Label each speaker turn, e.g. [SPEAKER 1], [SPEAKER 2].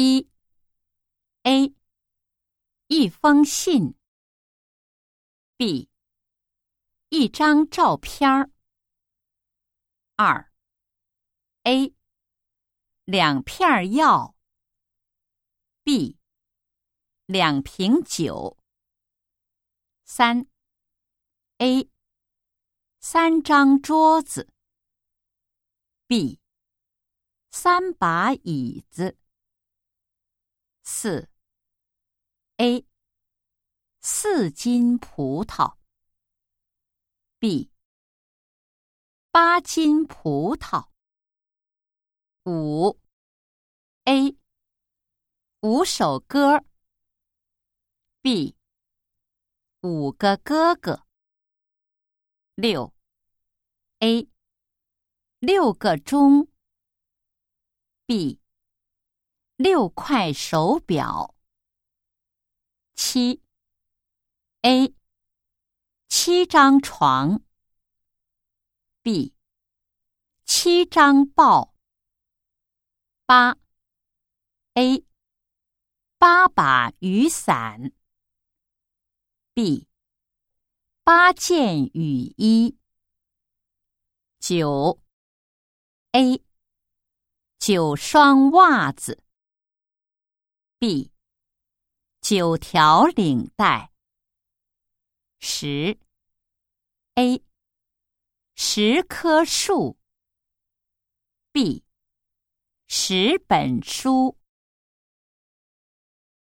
[SPEAKER 1] 一 A 一封信。B 一张照片儿。二 A 两片药。B 两瓶酒。三 A 三张桌子。B 三把椅子。四 A 四斤葡萄。B 八斤葡萄。五 A 五首歌。B 五个哥哥。六 A 六个钟。B 六块手表。七，A，七张床。B，七张报。八，A，八把雨伞。B，八件雨衣。九，A，九双袜子。B，九条领带。十，A，十棵树。B，十本书。